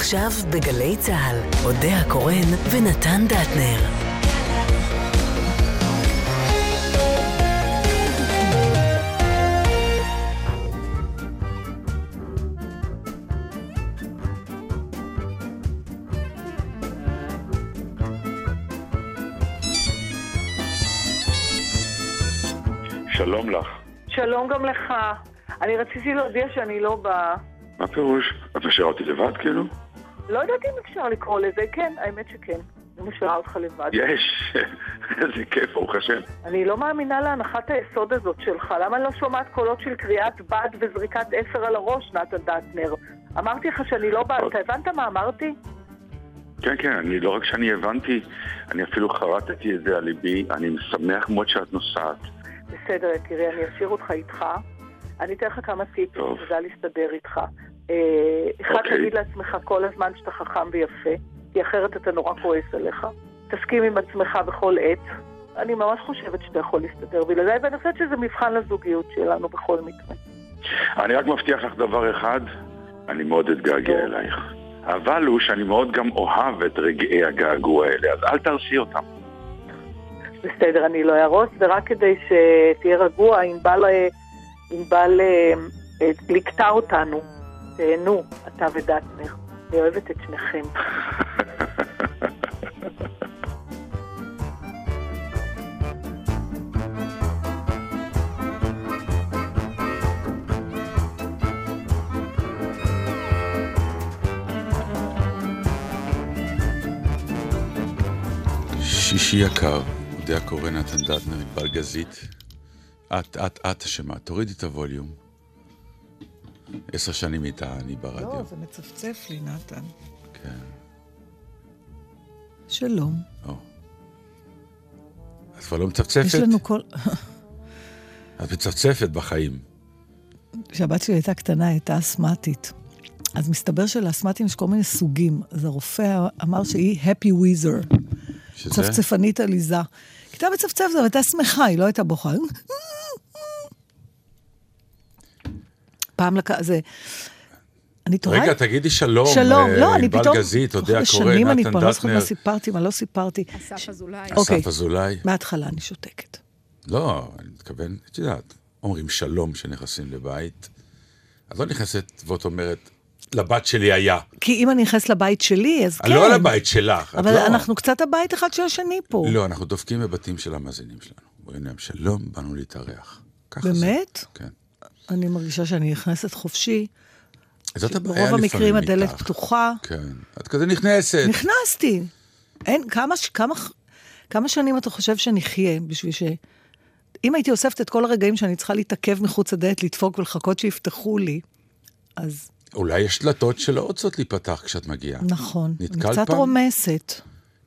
עכשיו בגלי צה"ל, אודה הקורן ונתן דטנר. שלום לך. שלום גם לך. אני רציתי להודיע שאני לא באה. מה פירוש? את משאירה אותי לבד כאילו? לא יודעת אם אפשר לקרוא לזה, כן, האמת שכן. אני משאירה אותך לבד. יש, איזה כיף, ברוך השם. אני לא מאמינה להנחת היסוד הזאת שלך. למה אני לא שומעת קולות של קריאת בד וזריקת אפר על הראש, נתן דטנר? אמרתי לך שאני לא באה, אתה הבנת מה אמרתי? כן, כן, אני לא רק שאני הבנתי, אני אפילו חרטתי את זה על ליבי, אני שמח מאוד שאת נוסעת. בסדר, יקירי, אני אשאיר אותך איתך. אני אתן לך כמה טיפים, טוב. תדע להסתדר איתך. אה, אחד, אוקיי. תגיד לעצמך כל הזמן שאתה חכם ויפה, כי אחרת אתה נורא כועס עליך. תסכים עם עצמך בכל עת. אני ממש חושבת שאתה יכול להסתדר בלעדיי, ואני חושבת שזה מבחן לזוגיות שלנו בכל מקרה. אני רק מבטיח לך דבר אחד, אני מאוד אתגעגע. אלייך. אבל הוא שאני מאוד גם אוהב את רגעי הגעגוע האלה, אז אל תרסי אותם. בסדר, אני לא אהרוס, ורק כדי שתהיה רגוע, ענבל ענבל, אה, ליקטה אותנו. תהנו, אתה ודטנר. אני אוהבת את שניכם. שישי יקר, אודה הקורא נתן דטנר, ענבל גזית. את, את, את אשמה, תורידי את הווליום. עשר שנים איתה אני ברדיו. לא, זה מצפצף לי, נתן. כן. שלום. או. את כבר לא מצפצפת? יש לנו כל... את מצפצפת בחיים. כשהבת שלי הייתה קטנה, היא הייתה אסתמטית. אז מסתבר שלאסתמטים יש כל מיני סוגים. אז הרופא אמר שהיא happy wheezer, שזה? צפצפנית עליזה. היא הייתה מצפצפת, אבל הייתה שמחה, היא לא הייתה בוכה. פעם לקח... זה... אני תוהה... רגע, תגידי שלום. שלום, אה, לא, אני פתאום... גזית, אודה הקורא, שנים אני נתן כבר לא זוכרת דטנר, מה סיפרתי, מה לא סיפרתי. אסף אזולאי. אוקיי. אסף אזולאי. מההתחלה אני שותקת. לא, אני מתכוון, את יודעת, אומרים שלום כשנכנסים לבית. את לא נכנסת ואת אומרת, לבת שלי היה. כי אם אני נכנסת לבית שלי, אז כן. לא על הבית שלך. את אבל לא. אנחנו קצת הבית אחד של השני פה. לא, אנחנו דופקים בבתים של המאזינים שלנו. אומרים להם, שלום, באנו להתארח. ככה זה. באמת? כן. אני מרגישה שאני נכנסת חופשי. זאת הבעיה ברוב לפעמים המקרים הדלת איתך. פתוחה. כן. את כזה נכנסת. נכנסתי. אין, כמה, כמה, כמה שנים אתה חושב שנחיה בשביל ש... אם הייתי אוספת את כל הרגעים שאני צריכה להתעכב מחוץ לדלת, לדפוק ולחכות שיפתחו לי, אז אולי יש דלתות שלא רוצות להיפתח כשאת מגיעה. נכון. אני נתקלת קצת פעם? רומסת.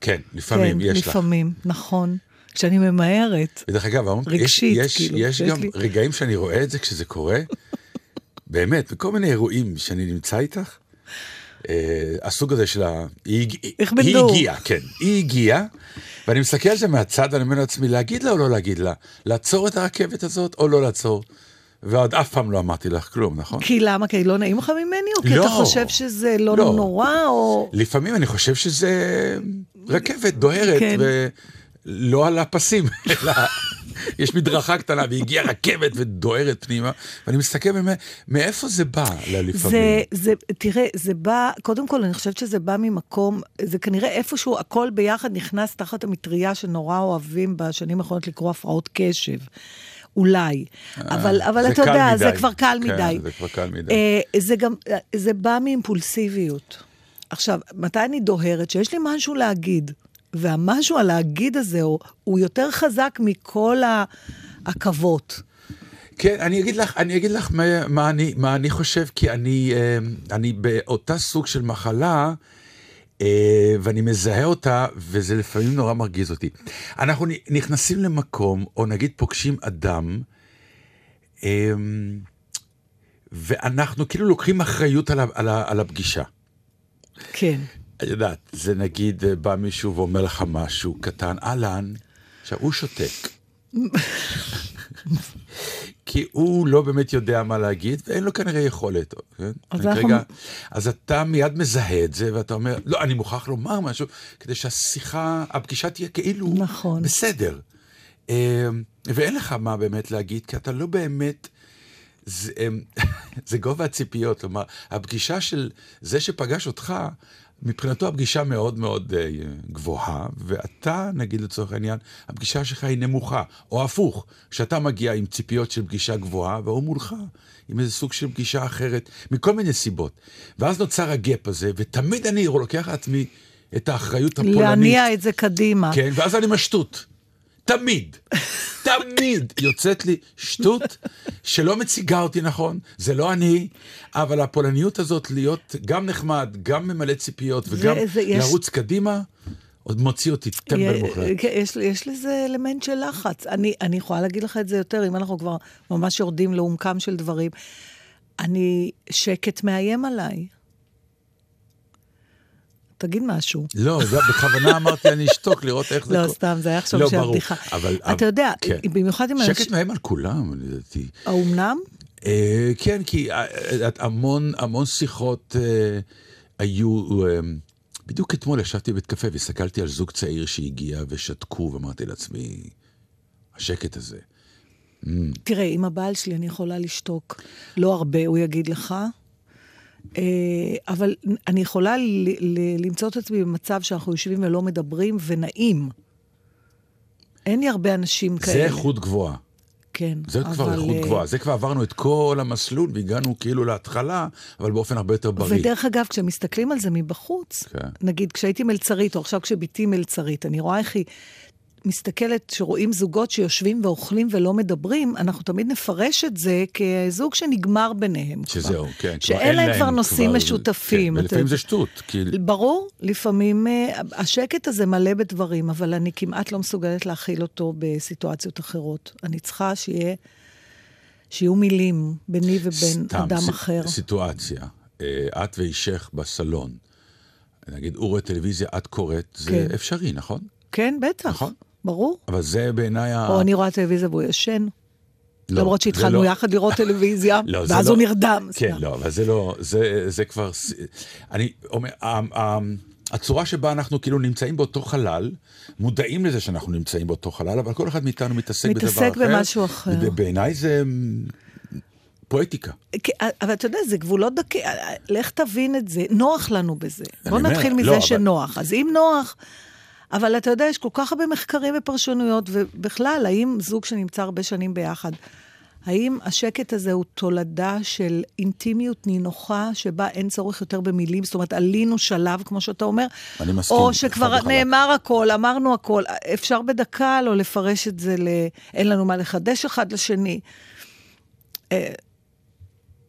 כן, לפעמים כן, יש לך. לפעמים, נכון. כשאני ממהרת. ודרך אגב, רגשית, יש, כאילו, יש, יש יש גם לי- רגעים שאני רואה את זה כשזה קורה, באמת, בכל מיני אירועים שאני נמצא איתך, אה, הסוג הזה של ה... היא, היא. הגיעה, כן, היא הגיעה, ואני מסתכל על זה מהצד, ואני אומר לעצמי, להגיד לה או לא להגיד לה? לעצור את הרכבת הזאת או לא לעצור? ועוד אף פעם לא אמרתי לך כלום, נכון? כי למה? כי לא נעים לך ממני? או כי לא. אתה חושב שזה לא, לא. נורא? או... לפעמים אני חושב שזה רכבת דוהרת, כן. ולא על הפסים, אלא יש מדרכה קטנה והגיעה רכבת ודוהרת פנימה, ואני מסתכל באמת, מאיפה זה בא לפעמים? זה, זה, תראה, זה בא, קודם כל, אני חושבת שזה בא ממקום, זה כנראה איפשהו הכל ביחד נכנס תחת המטריה שנורא אוהבים בשנים האחרונות לקרוא הפרעות קשב. אולי. אבל, אבל זה אתה יודע, מדי. זה כבר קל כן, מדי. זה כבר קל מדי. אה, זה גם, אה, זה בא מאימפולסיביות. עכשיו, מתי אני דוהרת? שיש לי משהו להגיד, והמשהו הלהגיד הזה הוא, הוא יותר חזק מכל העכבות. כן, אני אגיד לך, אני אגיד לך מה, מה, אני, מה אני חושב, כי אני, אה, אני באותה סוג של מחלה, אה, ואני מזהה אותה, וזה לפעמים נורא מרגיז אותי. אנחנו נכנסים למקום, או נגיד פוגשים אדם, אה, ואנחנו כאילו לוקחים אחריות על, על, על הפגישה. כן. יודעת, זה נגיד, אה, בא מישהו ואומר לך משהו קטן, אהלן, עכשיו הוא שותק. כי הוא לא באמת יודע מה להגיד, ואין לו כנראה יכולת. כן? אז אנחנו- אז אתה מיד מזהה את זה, ואתה אומר, לא, אני מוכרח לומר משהו, כדי שהשיחה, הפגישה תהיה כאילו נכון. בסדר. אה, ואין לך מה באמת להגיד, כי אתה לא באמת... זה, אמ, זה גובה הציפיות, כלומר, הפגישה של זה שפגש אותך, מבחינתו הפגישה מאוד מאוד אה, גבוהה, ואתה, נגיד לצורך העניין, הפגישה שלך היא נמוכה, או הפוך, שאתה מגיע עם ציפיות של פגישה גבוהה, והוא מולך עם איזה סוג של פגישה אחרת, מכל מיני סיבות. ואז נוצר הגאפ הזה, ותמיד אני לוקח לעצמי את האחריות הפולנית. להניע את זה קדימה. כן, ואז אני משטות. תמיד, תמיד יוצאת לי שטות שלא מציגה אותי נכון, זה לא אני, אבל הפולניות הזאת להיות גם נחמד, גם ממלא ציפיות וגם זה- יש- לרוץ קדימה, עוד מוציא אותי טמבל מוחלט. כן, יש, יש לזה אלמנט של לחץ. אני, אני יכולה להגיד לך את זה יותר, אם אנחנו כבר ממש יורדים לעומקם של דברים. אני, שקט מאיים עליי. תגיד משהו. לא, זה בכוונה אמרתי אני אשתוק לראות איך זה לא. סתם, זה היה עכשיו לא, שהיה ברור, בדיחה. אבל- אתה יודע, כן. במיוחד עם שקט. מאיים על כולם, לדעתי. האומנם? אה, כן, כי אה, אה, המון, המון שיחות היו... בדיוק אתמול ישבתי בבית קפה והסתכלתי על זוג צעיר שהגיע ושתקו, ואמרתי לעצמי, השקט הזה. תראה, עם הבעל שלי אני יכולה לשתוק. לא הרבה, הוא יגיד לך. אה, אבל אני יכולה למצוא את עצמי במצב שאנחנו יושבים ולא מדברים, ונעים. אין לי הרבה אנשים כאלה. זה איכות גבוהה. כן. זה כבר אבל, איכות אה, גבוהה. זה כבר עברנו את כל המסלול והגענו כאילו להתחלה, אבל באופן הרבה יותר בריא. ודרך אגב, כשמסתכלים על זה מבחוץ, כן. נגיד כשהייתי מלצרית, או עכשיו כשבתי מלצרית, אני רואה איך היא מסתכלת, שרואים זוגות שיושבים ואוכלים ולא מדברים, אנחנו תמיד נפרש את זה כזוג שנגמר ביניהם. כבר. שזהו, כן. כבר שאין להם כבר נושאים כבר- משותפים. כן, ולפעמים. זה שטות. כי... ברור, לפעמים אה, השקט הזה מלא בדברים, אבל אני כמעט לא מסוגלת להכיל אותו בסיטואציות אחרות. אני צריכה שיהיה, שיהיו מילים ביני ובין סתם, אדם ס- אחר. סיטואציה. אה, את ואישך בסלון. נגיד, הוא רואה טלוויזיה, את קוראת, זה כן. אפשרי, נכון? כן, בטח. נכון. ברור. אבל זה בעיניי ה... או אני רואה טלוויזיה והוא ישן. לא, למרות שהתחלנו לא- יחד לראות טלוויזיה, לא, ואז לא- הוא נרדם. כן, סתם. לא, אבל זה לא, זה, זה כבר, אני אומר, הצורה שבה אנחנו כאילו נמצאים באותו חלל, מודעים לזה שאנחנו נמצאים באותו חלל, אבל כל אחד מאיתנו מתעסק בדבר אחר. מתעסק במשהו אחר. ובעיניי זה פואטיקה. אבל אתה יודע, זה גבולות דקי, לך תבין את זה, נוח לנו בזה. בוא אומר, נתחיל לא, מזה אבל- שנוח. אז אם נוח, אבל אתה יודע, יש כל כך הרבה מחקרים ופרשנויות, ובכלל, האם זוג שנמצא הרבה שנים ביחד, האם השקט הזה הוא תולדה של אינטימיות נינוחה, שבה אין צורך יותר במילים, זאת אומרת, עלינו שלב, כמו שאתה אומר, אני מסכים, או שכבר. נאמר הכל, אמרנו הכל, אפשר בדקה לא לפרש את זה ל... אין לנו מה לחדש אחד לשני. אה,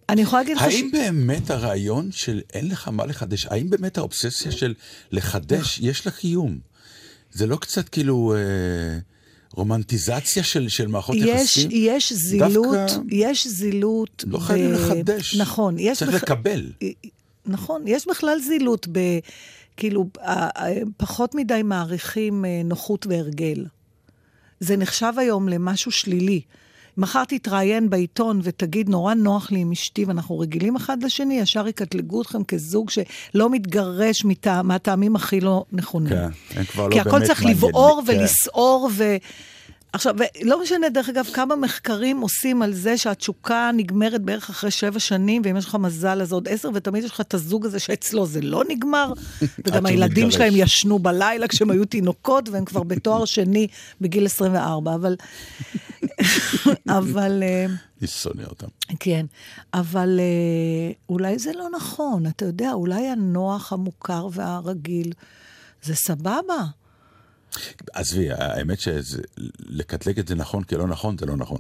אני יכולה להגיד לך... האם באמת הרעיון של אין לך מה לחדש, האם באמת האובססיה של לחדש, יש לה קיום? זה לא קצת כאילו אה, רומנטיזציה של, של מערכות יש, יחסים? יש זילות, דווקא יש זילות. לא חייבים לחדש. נכון, יש... צריך לקבל. נכון, יש בכלל זילות ב... כאילו, ה- ה- פחות מדי מעריכים אה, נוחות והרגל. זה נחשב היום למשהו שלילי. מחר תתראיין בעיתון ותגיד, נורא נוח לי עם אשתי ואנחנו רגילים אחד לשני, ישר יקטלגו אתכם כזוג שלא מתגרש מטע- מהטעמים הכי לא נכונים. כן, הם כבר לא כי הכל באמת צריך מעניינים. לבעור כן. ולסעור ו... עכשיו, לא משנה, דרך אגב, כמה מחקרים עושים על זה שהתשוקה נגמרת בערך אחרי שבע שנים, ואם יש לך מזל אז עוד עשר, ותמיד יש לך את הזוג הזה שאצלו זה לא נגמר, וגם הילדים מתגרש. שלהם ישנו בלילה כשהם היו תינוקות, והם כבר בתואר שני בגיל 24, אבל... אבל... אה, אני שונא אותם. כן, אבל אה, אולי זה לא נכון, אתה יודע, אולי הנוח, המוכר והרגיל, זה סבבה. עזבי, האמת שלקטלג את זה נכון כלא נכון, זה לא נכון.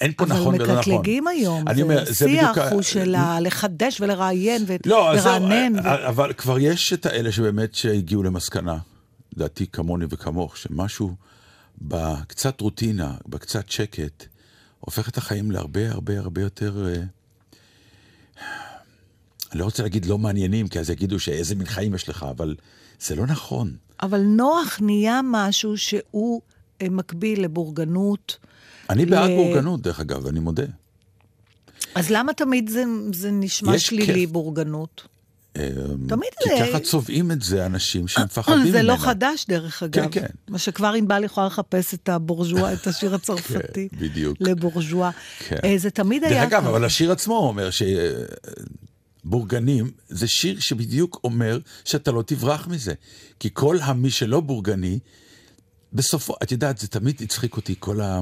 אין פה אבל נכון ולא נכון. מקטלגים היום, אני אומר, זה ה- הוא של ה- לחדש ולראיין לא, ולרענן. ו- א- אבל כבר יש את האלה שבאמת שהגיעו למסקנה, לדעתי כמוני וכמוך, שמשהו בקצת רוטינה, בקצת שקט, הופך את החיים להרבה הרבה הרבה יותר... אה, אני לא רוצה להגיד לא מעניינים, כי אז יגידו שאיזה מין חיים יש לך, אבל זה לא נכון. אבל נוח נהיה משהו שהוא אה, מקביל לבורגנות. אני בעד ל- בורגנות, דרך אגב, אני מודה. אז למה תמיד זה, זה נשמע שלילי, כיף. בורגנות? אה, תמיד כי זה- ככה צובעים את זה אנשים שמפחדים ממנה. זה לא חדש, דרך אגב. כן. מה שכבר ענבל יכולה לחפש את הבורז'ואה, את השיר הצרפתי. כן, בדיוק. לבורז'ואה. כן. אה, זה תמיד היה... דרך אגב. אבל השיר עצמו אומר שבורגנים זה שיר שבדיוק אומר שאתה לא תברח מזה. כי כל המי שלא בורגני, בסופו, את יודעת, זה תמיד הצחיק אותי, כל ה...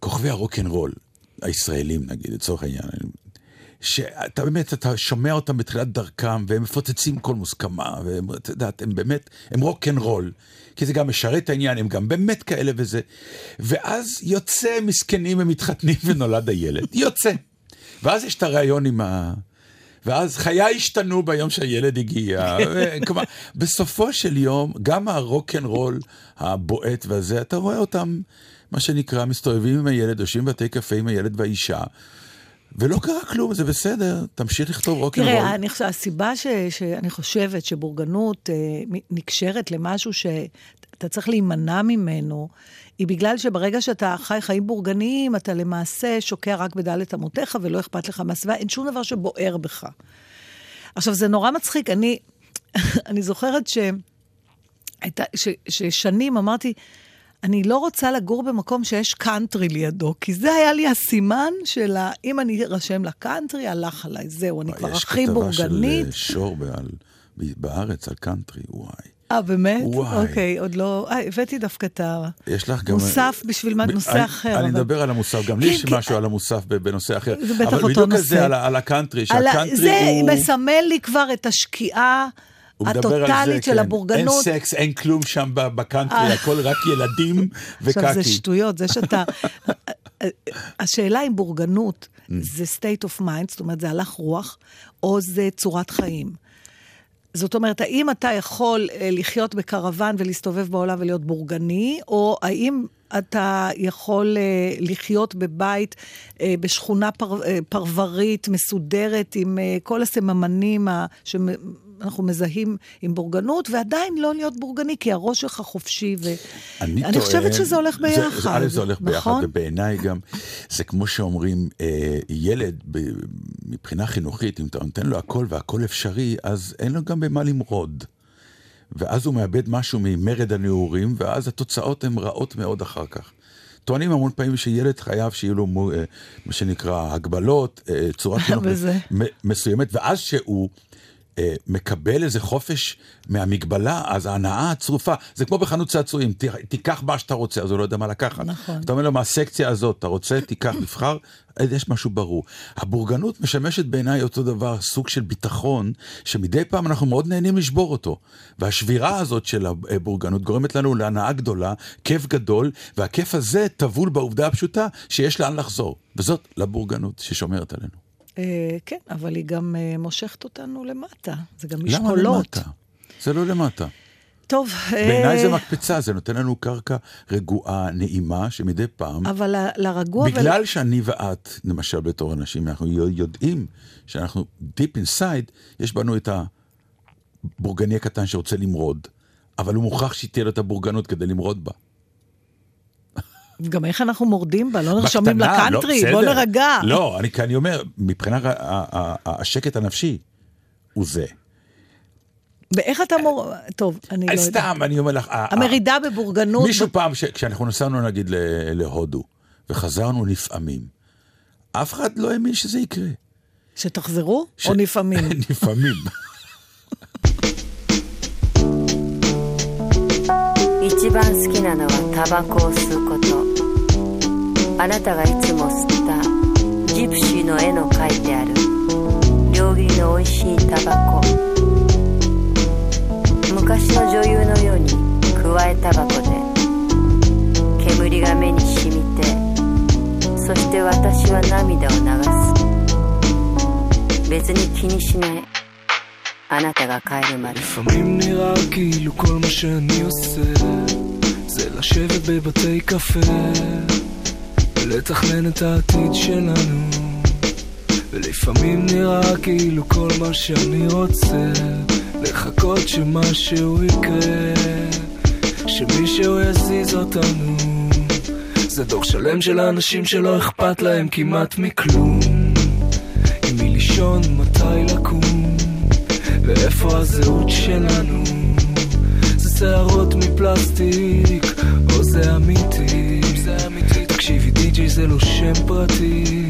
כוכבי הרוקנרול, הישראלים נגיד, לצורך העניין, שאתה באמת, אתה שומע אותם בתחילת דרכם, והם מפוצצים כל מוסכמה, והם, את יודעת, הם באמת, הם רוקנרול, כי זה גם משרת העניין, הם גם באמת כאלה וזה. ואז יוצא מסכנים, הם מתחתנים ונולד הילד, יוצא. ואז יש את הריאיון עם ה... ואז חיי השתנו ביום שהילד הגיע. ו- כלומר, בסופו של יום, גם הרוקנרול הבועט והזה, אתה רואה אותם, מה שנקרא, מסתובבים עם הילד, יושבים בבתי קפה עם הילד והאישה, ולא קרה כלום, זה בסדר, תמשיך לכתוב רוקנרול. תראה, אני הסיבה ש, שאני חושבת שבורגנות אה, נקשרת למשהו שאתה צריך להימנע ממנו, היא בגלל שברגע שאתה חי חיים בורגניים, אתה למעשה שוקע רק בדלת אמותיך ולא אכפת לך מהסביבה, אין שום דבר שבוער בך. עכשיו, זה נורא מצחיק, אני, אני זוכרת ש, הייתה, ש, ששנים אמרתי, אני לא רוצה לגור במקום שיש קאנטרי לידו, כי זה היה לי הסימן של ה... אם אני ארשם לקאנטרי, הלך עליי, זהו, אני כבר הכי יש בורגנית. כתבה של אה, שור בעל, בארץ על קאנטרי, וואי. אה, באמת? וואי. אוקיי, עוד לא... אה, הבאתי דווקא את יש לך גם... המוסף בשביל מה- נושא אחר. אני אבל- מדבר על המוסף, גם לי כן, יש כן. משהו על המוסף בנושא אחר. זה בטח אבל אותו בדיוק נושא. על ה- על הקאנטרי, ה- שהקאנטרי זה הוא... מסמל לי כבר את השקיעה הטוטלית של כן. הבורגנות. אין סקס, אין כלום שם בקאנטרי, אה. הכל רק ילדים עכשיו, זה וקקי. שטויות, זה שאתה... השאלה אם בורגנות זה state of mind, זאת אומרת, זה הלך רוח, או זה צורת חיים. זאת אומרת, האם אתה יכול אה, לחיות בקרוון ולהסתובב בעולם ולהיות בורגני, או האם אתה יכול אה, לחיות בבית, אה, בשכונה פר, אה, פרברית, מסודרת, עם אה, כל הסממנים ה- שאנחנו מזהים עם בורגנות, ועדיין לא להיות בורגני, כי הראש שלך חופשי, ואני טוען- חושבת שזה הולך זה- ביחד. זה, א', זה הולך ביחד, נכון? ובעיניי גם, זה כמו שאומרים, אה, ילד, ב, מבחינה חינוכית, אם אתה נותן לו הכל והכל אפשרי, אז אין לו גם במה למרוד. ואז הוא מאבד משהו ממרד הנעורים, ואז התוצאות הן רעות מאוד אחר כך. טוענים המון פעמים שילד חייב שיהיו לו אה, מה שנקרא הגבלות, אה, צורת חינוך מסוימת, ואז שהוא מקבל איזה חופש מהמגבלה, אז ההנאה הצרופה, זה כמו בחנות צעצועים, תיקח מה שאתה רוצה, אז הוא לא יודע מה לקחת. נכון. אתה אומר לו, מהסקציה הזאת, אתה רוצה, תיקח, תבחר, אז יש משהו ברור. הבורגנות משמשת בעיניי אותו דבר, סוג של ביטחון, שמדי פעם אנחנו מאוד נהנים לשבור אותו. והשבירה הזאת של הבורגנות גורמת לנו להנאה גדולה, כיף גדול, והכיף הזה טבול בעובדה הפשוטה שיש לאן לחזור. וזאת לבורגנות ששומרת עלינו. אה, כן, אבל היא גם אה, מושכת אותנו למטה. זה גם למה משקולות. למטה? זה לא למטה. טוב, בעיניי אה, זה מקפצה, זה נותן לנו קרקע רגועה, נעימה, שמדי פעם, אבל לרגוע... בגלל שאני ואת, למשל בתור אנשים, אנחנו יודעים שאנחנו deep inside, יש בנו את הבורגני הקטן שרוצה למרוד, אבל הוא מוכרח שתהיה לו את הבורגנות כדי למרוד בה. גם איך אנחנו מורדים בה, לא נרשמים בקטנה, לקאנטרי, לא, בוא. נרגע. לא, אני, אני אומר, מבחינת השקט הנפשי, הוא זה. ואיך אתה מור... טוב, אני לא יודעת. סתם, אני אומר לך, המרידה בבורגנות... מישהו פעם, כשאנחנו נסענו נגיד להודו, וחזרנו נפעמים, אף אחד לא האמין שזה יקרה. שתחזרו, או לפעמים? לפעמים. 一番好きなのはタバコを吸うこと。あなたがいつも吸ったジプシーの絵の描いてある。両切りの美味しいタバコ。昔の女優のようにくわえタバコで煙が目にしみてそして私は涙を流す。別に気にしない。あなたが帰るまで לפעמים נראה כאילו כל מה שאני עושה זה לשבת בבתי קפה ולתכנן את העתיד שלנו ולפעמים נראה כאילו כל מה שאני רוצה לחכות שמשהו יקרה שמישהו יזיז אותנו. זה דור שלם של האנשים שלא אכפת להם כמעט מכלום. עם מי לישון, מתי לקום, ואיפה הזהות שלנו. זה שערות מפלסטיק, או זה אמיתי. תקשיבי, די.ג'יי זה לא שם פרטי,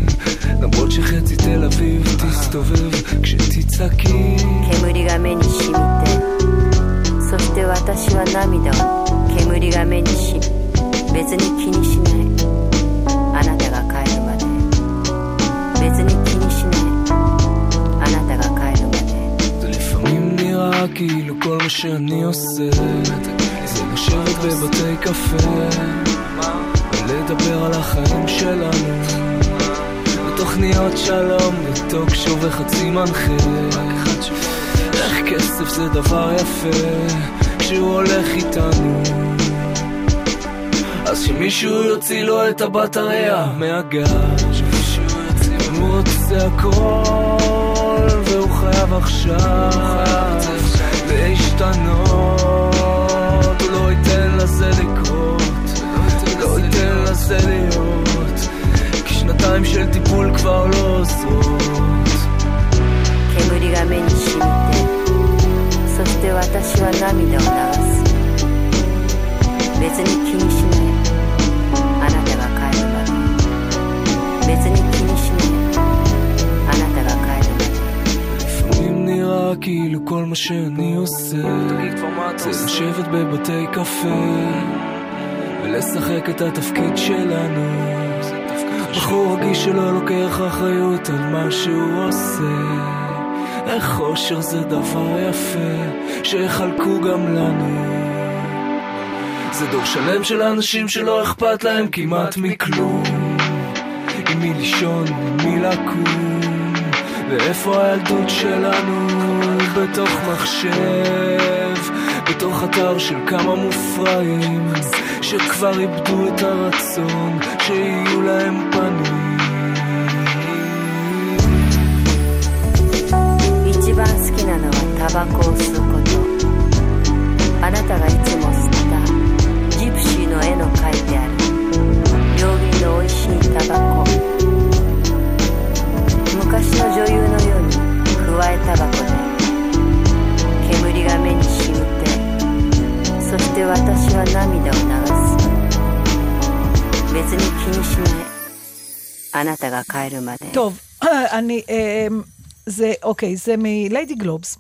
למרות שחצי תל אביב תסתובב כשתצעקי. 煙が目に染みてそして私は涙を煙が目にし別に気にしないあなたが帰るまで別に כאילו כל מה שאני עושה זה לשבת בבתי קפה ולדבר על החיים שלנו בתוכניות שלום וטוק שואו וחצי מנחה איך כסף זה דבר יפה כשהוא הולך איתנו אז שמישהו יוציא לו את הבטריה מהגז אם הוא רוצה הכל חייב עכשיו להשתנות הוא לא ייתן לזה לקרות לא ייתן לזה להיות כי שנתיים של טיפול כבר לא עוזרות 煙が目に染みてそして私は涙を流す別に気にしないあなたが帰るまで別に נראה כאילו כל מה שאני עושה. זה לשבת בבתי קפה ולשחק את התפקיד שלנו. בחור רגיש שלא לוקח אחריות על מה שהוא עושה. איך אושר זה דבר יפה שיחלקו גם לנו. זה דור שלם של אנשים שלא אכפת להם כמעט מכלום. עם מי לישון, עם מי לקום ואיפה הילדות שלנו בתוך מחשב בתוך אתר של כמה מופרעים שכבר איבדו את הרצון שיהיו להם פנים 一番好きなのはタバコを吸うことあなたがいつも吸ったジプシーの絵の描いてある料理の美味しいタバコ昔の女優のように くわえタバコで煙が目にしみてそして私は涙を流す別に気にしないあなたが帰るまで טוב, אני... אה, זה, אוקיי, זה מליידי גלובס.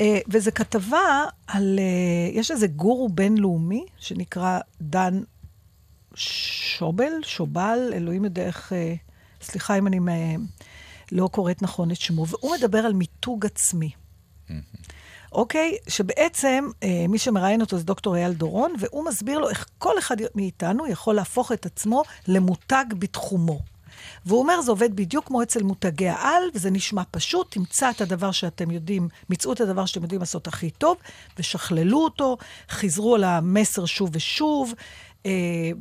אה, וזה כתבה על... אה, יש איזה גורו בינלאומי שנקרא דן שובל, שובל, אלוהים יודע איך... אה, סליחה אם אני מ- לא קוראת נכון את שמו, והוא מדבר על מיתוג עצמי. אוקיי? שבעצם אה, מי שמראיין אותו זה דוקטור אייל דורון, והוא מסביר לו איך כל אחד מאיתנו יכול להפוך את עצמו למותג בתחומו. והוא אומר, זה עובד בדיוק כמו אצל מותגי העל, וזה נשמע פשוט, תמצא את הדבר שאתם יודעים, מצאו את הדבר שאתם יודעים לעשות הכי טוב, ושכללו אותו, חזרו על המסר שוב ושוב,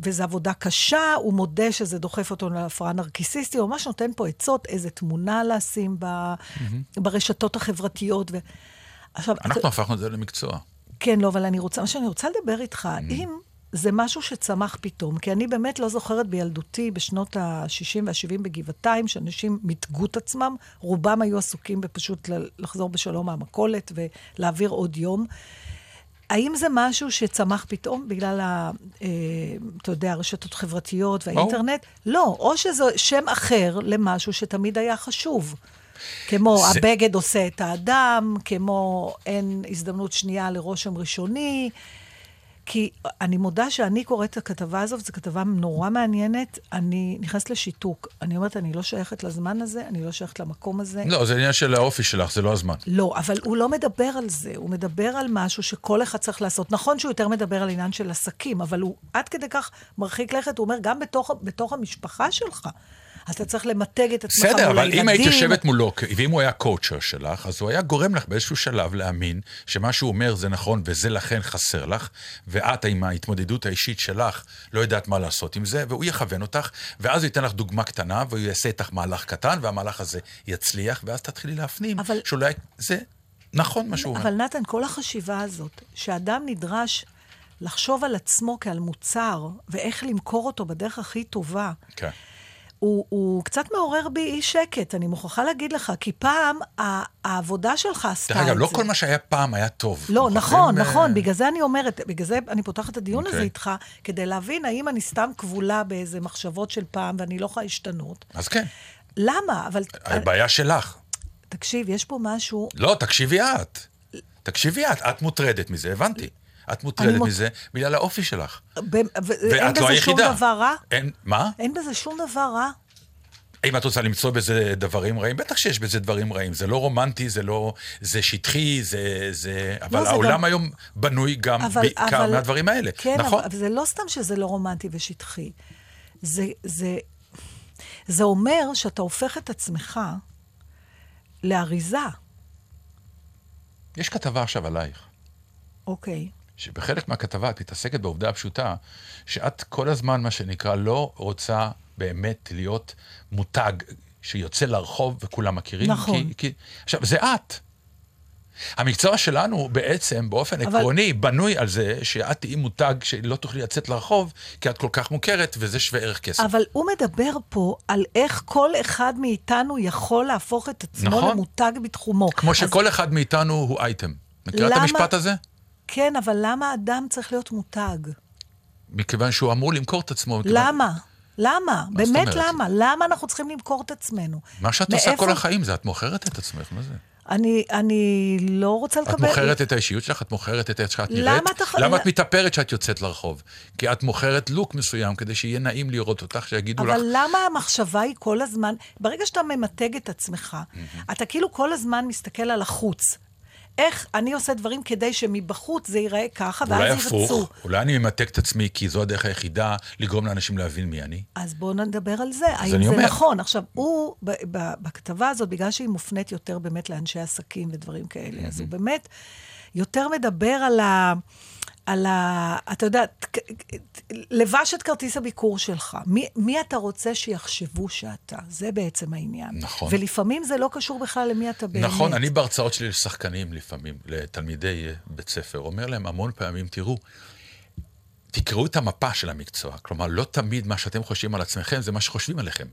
וזו עבודה קשה, הוא מודה שזה דוחף אותו להפרעה נרקיסיסטית, הוא ממש נותן פה עצות, איזה תמונה לשים ב, ברשתות החברתיות. ו... עכשיו, אנחנו הפכנו את זה למקצוע. כן, לא, אבל אני רוצה, מה שאני רוצה לדבר איתך, אם זה משהו שצמח פתאום, כי אני באמת לא זוכרת בילדותי, בשנות ה-60 וה-70 בגבעתיים, שאנשים מיתגו את עצמם, רובם היו עסוקים בפשוט לחזור בשלום מהמכולת ולהעביר עוד יום. האם זה משהו שצמח פתאום בגלל, ה, אה, אתה יודע, הרשתות החברתיות והאינטרנט? לא, או שזה שם אחר למשהו שתמיד היה חשוב. כמו זה- הבגד עושה את האדם, כמו אין הזדמנות שנייה לרושם ראשוני. כי אני מודה שאני קוראת את הכתבה הזאת, זו כתבה נורא מעניינת. אני נכנסת לשיתוק. אני אומרת, אני לא שייכת לזמן הזה, אני לא שייכת למקום הזה. לא, זה עניין של האופי שלך, זה לא הזמן. לא, אבל הוא לא מדבר על זה, הוא מדבר על משהו שכל אחד צריך לעשות. נכון שהוא יותר מדבר על עניין של עסקים, אבל הוא עד כדי כך מרחיק לכת, הוא אומר, גם בתוך, בתוך המשפחה שלך, אתה צריך למתג את עצמך מול בסדר, הילדים. אבל אם היית יושבת מולו, ואם הוא היה קואוצ'ר שלך, אז הוא היה גורם לך באיזשהו שלב להאמין שמה שהוא אומר זה נכון וזה לכן חסר לך, ואת עם ההתמודדות האישית שלך לא יודעת מה לעשות עם זה, והוא יכוון אותך, ואז הוא ייתן לך דוגמה קטנה, והוא יעשה איתך מהלך קטן, והמהלך הזה יצליח, ואז תתחילי להפנים אבל- שאולי זה נכון מה שהוא אומר. אבל נתן, כל החשיבה הזאת, שאדם נדרש לחשוב על עצמו כעל מוצר, ואיך למכור אותו בדרך הכי טובה, כן. הוא, הוא קצת מעורר בי אי שקט, אני מוכרחה להגיד לך, כי פעם העבודה שלך עשתה את דרך זה. אגב, לא כל מה שהיה פעם היה טוב. לא, נכון, חייבים, נכון, אה, בגלל זה אני אומרת, בגלל זה אני פותחת את הדיון הזה אוקיי. איתך, כדי להבין האם אני סתם כבולה באיזה מחשבות של פעם ואני לא יכולה להשתנות. אז כן, למה? אבל הבעיה שלך. תקשיב, יש פה משהו... לא, תקשיבי את. תקשיבי את, את מוטרדת מזה, הבנתי. את מוטרדת מוט- מזה בגלל האופי שלך. ב- ו- אין ואת לא בזה שום היחידה. דבר רע? אין, מה? אין בזה שום דבר רע. אם את רוצה למצוא בזה דברים רעים, בטח שיש בזה דברים רעים. זה לא רומנטי, זה לא... זה שטחי, זה... זה... אבל לא, זה העולם גם- היום בנוי גם אבל, בעיקר אבל, מהדברים האלה. כן, נכון? אבל זה לא סתם שזה לא רומנטי ושטחי. זה, זה, זה אומר שאתה הופך את עצמך לאריזה, יש כתבה עכשיו עלייך. אוקיי. שבחלק מהכתבה את מתעסקת בעובדה הפשוטה, שאת כל הזמן, מה שנקרא, לא רוצה באמת להיות מותג שיוצא לרחוב וכולם מכירים. נכון. כי, כי... עכשיו, זה את. המקצוע שלנו בעצם, באופן אבל-. עקרוני, בנוי על זה שאת תהיי מותג שלא תוכלי לצאת לרחוב, כי את כל כך מוכרת, וזה שווה ערך כסף. אבל הוא מדבר פה על איך כל אחד מאיתנו יכול להפוך את עצמו נכון. למותג בתחומו. כמו אז שכל אחד מאיתנו הוא אייטם. מכירה את למה- המשפט הזה? כן, אבל למה אדם צריך להיות מותג? מכיוון שהוא אמור למכור את עצמו. מכיוון- למה? למה? באמת? למה? למה אנחנו צריכים למכור את עצמנו? מה שאת עושה מאיפה- כל החיים זה את מוכרת את עצמך, מה זה? אני, אני לא רוצה לקבל... את מוכרת את האישיות שלך, את מוכרת את איך שאת למה נראית. אתה למה את מתאפרת כשאת יוצאת לרחוב? כי את מוכרת לוק מסוים כדי שיהיה נעים לראות אותך, שיגידו לך... אבל למה המחשבה היא כל הזמן, ברגע שאתה ממתג את עצמך, אתה כאילו כל הזמן מסתכל על החוץ. איך אני עושה דברים כדי שמבחוץ זה ייראה ככה, אולי ואז ירצו. הפוך, אולי אני ממתג את עצמי כי זו הדרך היחידה לגרום לאנשים להבין מי אני. אז בואו נדבר על זה, האם אני זה אומר. נכון. עכשיו, הוא, ב- ב- בכתבה הזאת, בגלל שהיא מופנית יותר באמת לאנשי עסקים ודברים כאלה, אז הוא באמת יותר מדבר על ה... על ה... אתה יודע, לבש את כרטיס הביקור שלך. מי, מי אתה רוצה שיחשבו שאתה? זה בעצם העניין. נכון. ולפעמים זה לא קשור בכלל למי אתה באמת. נכון, אני בהרצאות שלי לשחקנים לפעמים, לתלמידי בית ספר, אומר להם המון פעמים, תראו, תקראו את המפה של המקצוע. כלומר, לא תמיד מה שאתם חושבים על עצמכם זה מה שחושבים עליכם.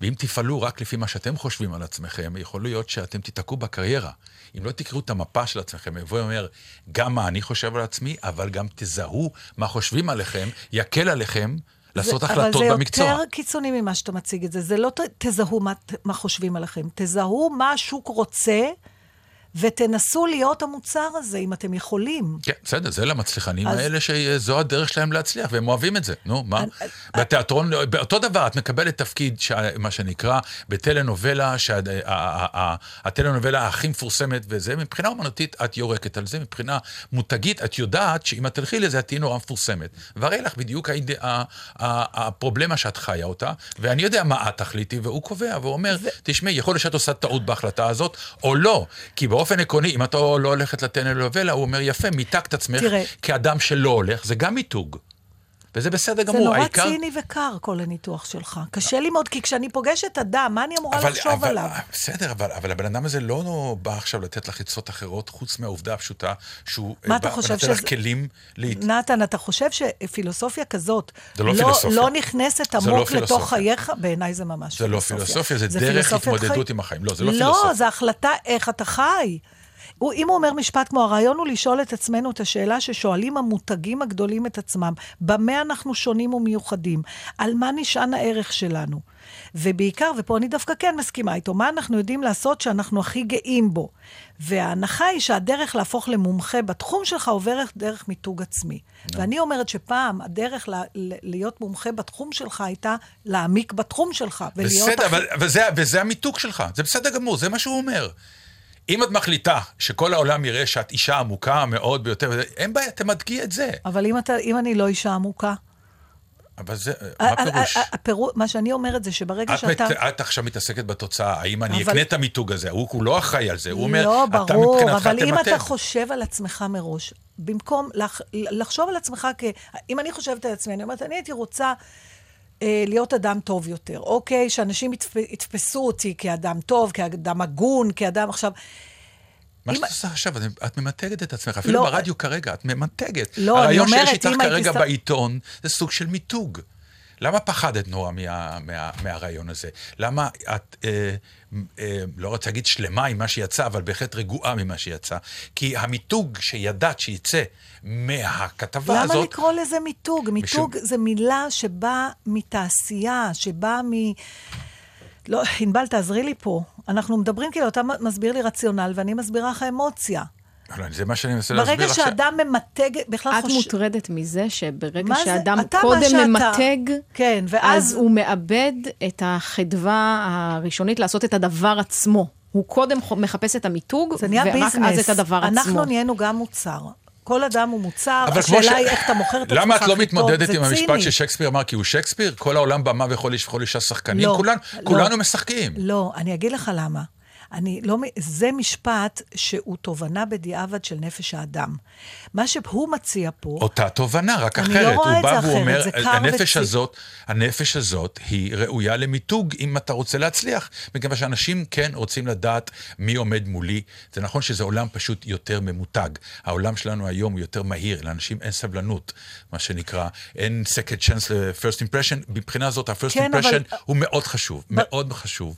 ואם תפעלו רק לפי מה שאתם חושבים על עצמכם, יכול להיות שאתם תיתקעו בקריירה. אם לא תקראו את המפה של עצמכם, יבוא ואומר, גם מה אני חושב על עצמי, אבל גם תזהו מה חושבים עליכם, יקל עליכם לעשות זה, החלטות אבל זה במקצוע. יותר קיצוני ממה שאתה מציג את זה. זה לא ת, תזהו מה, מה חושבים עליכם, תזהו מה השוק רוצה, ותנסו להיות המוצר הזה, אם אתם יכולים. כן, בסדר, זה למצליחנים אז- האלה שזו הדרך שלהם להצליח, והם אוהבים את זה. נו, מה? בתיאטרון, באותו דבר, את מקבלת תפקיד, שה- מה שנקרא, בטלנובלה, שהטלנובלה הכי מפורסמת וזה, מבחינה אומנותית את יורקת על זה, מבחינה מותגית, את יודעת שאם את תלכי לזה, את תהיי נורא מפורסמת. והרי לך בדיוק האיד- הפרובלמה שאת חיה אותה, ואני יודע מה את תחליטי, והוא קובע, והוא אומר, תשמעי, יכול להיות שאת עושה טעות בהחלטה הזאת, או לא. כי באופן עקרוני, אם את לא הולכת לטלנובלה, הוא אומר, יפה, מיתגת עצמך תראה. כאדם שלא הולך, זה גם מיתוג. וזה בסדר זה גמור, נורא העיקר... ציני וקר, כל הניתוח שלך. קשה לי מאוד, כי כשאני פוגשת אדם, מה אני אמורה לחשוב אבל, עליו? בסדר, אבל, אבל הבן אדם הזה לא בא עכשיו לתת לך עצות אחרות, חוץ מהעובדה הפשוטה שהוא אה, בא ונותן לך שזה- כלים להת... נתן, אתה חושב שפילוסופיה כזאת זה לא פילוסופיה. לא נכנסת זה לא עמוק לתוך פילוסופיה. חייך? בעיניי זה ממש זה לא פילוסופיה, זה דרך פילוסופיית התמודדות חיים. עם החיים. לא, זה לא לא, פילוסופיה. זה החלטה איך אתה חי. הוא, אם הוא אומר משפט כמו, הרעיון הוא לשאול את עצמנו את השאלה ששואלים המותגים הגדולים את עצמם, במה אנחנו שונים ומיוחדים? על מה נשען הערך שלנו? ובעיקר, ופה אני דווקא כן מסכימה איתו, מה אנחנו יודעים לעשות שאנחנו הכי גאים בו? וההנחה היא שהדרך להפוך למומחה בתחום שלך עוברת דרך מיתוג עצמי. ואני אומרת שפעם הדרך ל- ל- להיות מומחה בתחום שלך הייתה להעמיק בתחום שלך. ולהיות בסדר, הכי- אבל, וזה, וזה המיתוג שלך, זה בסדר גמור, זה מה שהוא אומר. אם את מחליטה שכל העולם יראה שאת אישה עמוקה מאוד ביותר, אין בעיה, תמדגי את זה. אבל אם, אתה, אם אני לא אישה עמוקה, אבל זה, מה ה- ה- פירוש? ה- הפירו- מה שאני אומרת זה שברגע את, שאתה... את עכשיו מתעסקת בתוצאה, האם אני אבל- אקנה את המיתוג הזה, הוא, הוא לא אחראי על זה, הוא אומר, לא, אתה ברור, מבחינתך אבל אם. אתה חושב על עצמך מראש, במקום לח, לחשוב על עצמך כ... אם אני חושבת על עצמי, אני אומרת, אני הייתי רוצה אה, להיות אדם טוב יותר, אוקיי? שאנשים יתפ, יתפסו אותי כאדם טוב, כאדם הגון, כאדם... עכשיו, מה אם- שאת עושה עכשיו, את- ממתגת את עצמך, אפילו לא, ברדיו כרגע, את ממתגת. לא, אני הרעיון אומרת, שיש איתך אם הייתי כרגע ס- בעיתון, זה סוג של מיתוג. למה פחדת נורא מה, מה, מהרעיון הזה? למה את, אה, אה, לא רוצה להגיד שלמה עם מה שיצא, אבל בהחלט רגועה ממה שיצא? כי המיתוג שידעת שיצא מהכתבה למה הזאת... לקרוא לזה מיתוג? מיתוג משום- זה מילה שבאה מתעשייה, שבאה מ... לא, ענבל, תעזרי לי פה. אנחנו מדברים כאילו, אתה מסביר לי רציונל ואני מסבירה לך אמוציה. לא, זה מה שאני מנסה להסביר ברגע לך. שאדם ממתג, בכלל את חוש... מוטרדת מזה שברגע זה? שאדם מה קודם שאתה. ממתג, כן, ואז... אז הוא מאבד את החדווה הראשונית לעשות את הדבר עצמו. הוא קודם מחפש את המיתוג, זה נהיה ורק ביזנס. אז את הדבר עצמו. אנחנו נהיינו גם מוצר. כל אדם הוא מוצר, השאלה ש- היא איך אתה מוכר את עצמך למה את לא מתמודדת זה עם המשפט. ששייקספיר אמר כי הוא שייקספיר? כל העולם במה וכל איש וכל אישה שחקנים? לא, כולנו, לא. כולנו משחקים. לא, אני אגיד לך למה. אני לא, זה משפט שהוא תובנה בדיעבד של נפש האדם. מה שהוא מציע פה, אותה תובנה, רק אני לא אחרת. רואה את זה אחרת, אומר, זה קר הנפש וצי- הזאת, הנפש הזאת היא ראויה למיתוג אם אתה רוצה להצליח. מכיוון שאנשים כן רוצים לדעת מי עומד מולי. זה נכון שזה עולם פשוט יותר ממותג. העולם שלנו היום הוא יותר מהיר, לאנשים אין סבלנות, מה שנקרא. אין second chance ל-first impression. מבחינה זאת, ה-first כן, אבל- impression הוא מאוד חשוב, מאוד חשוב.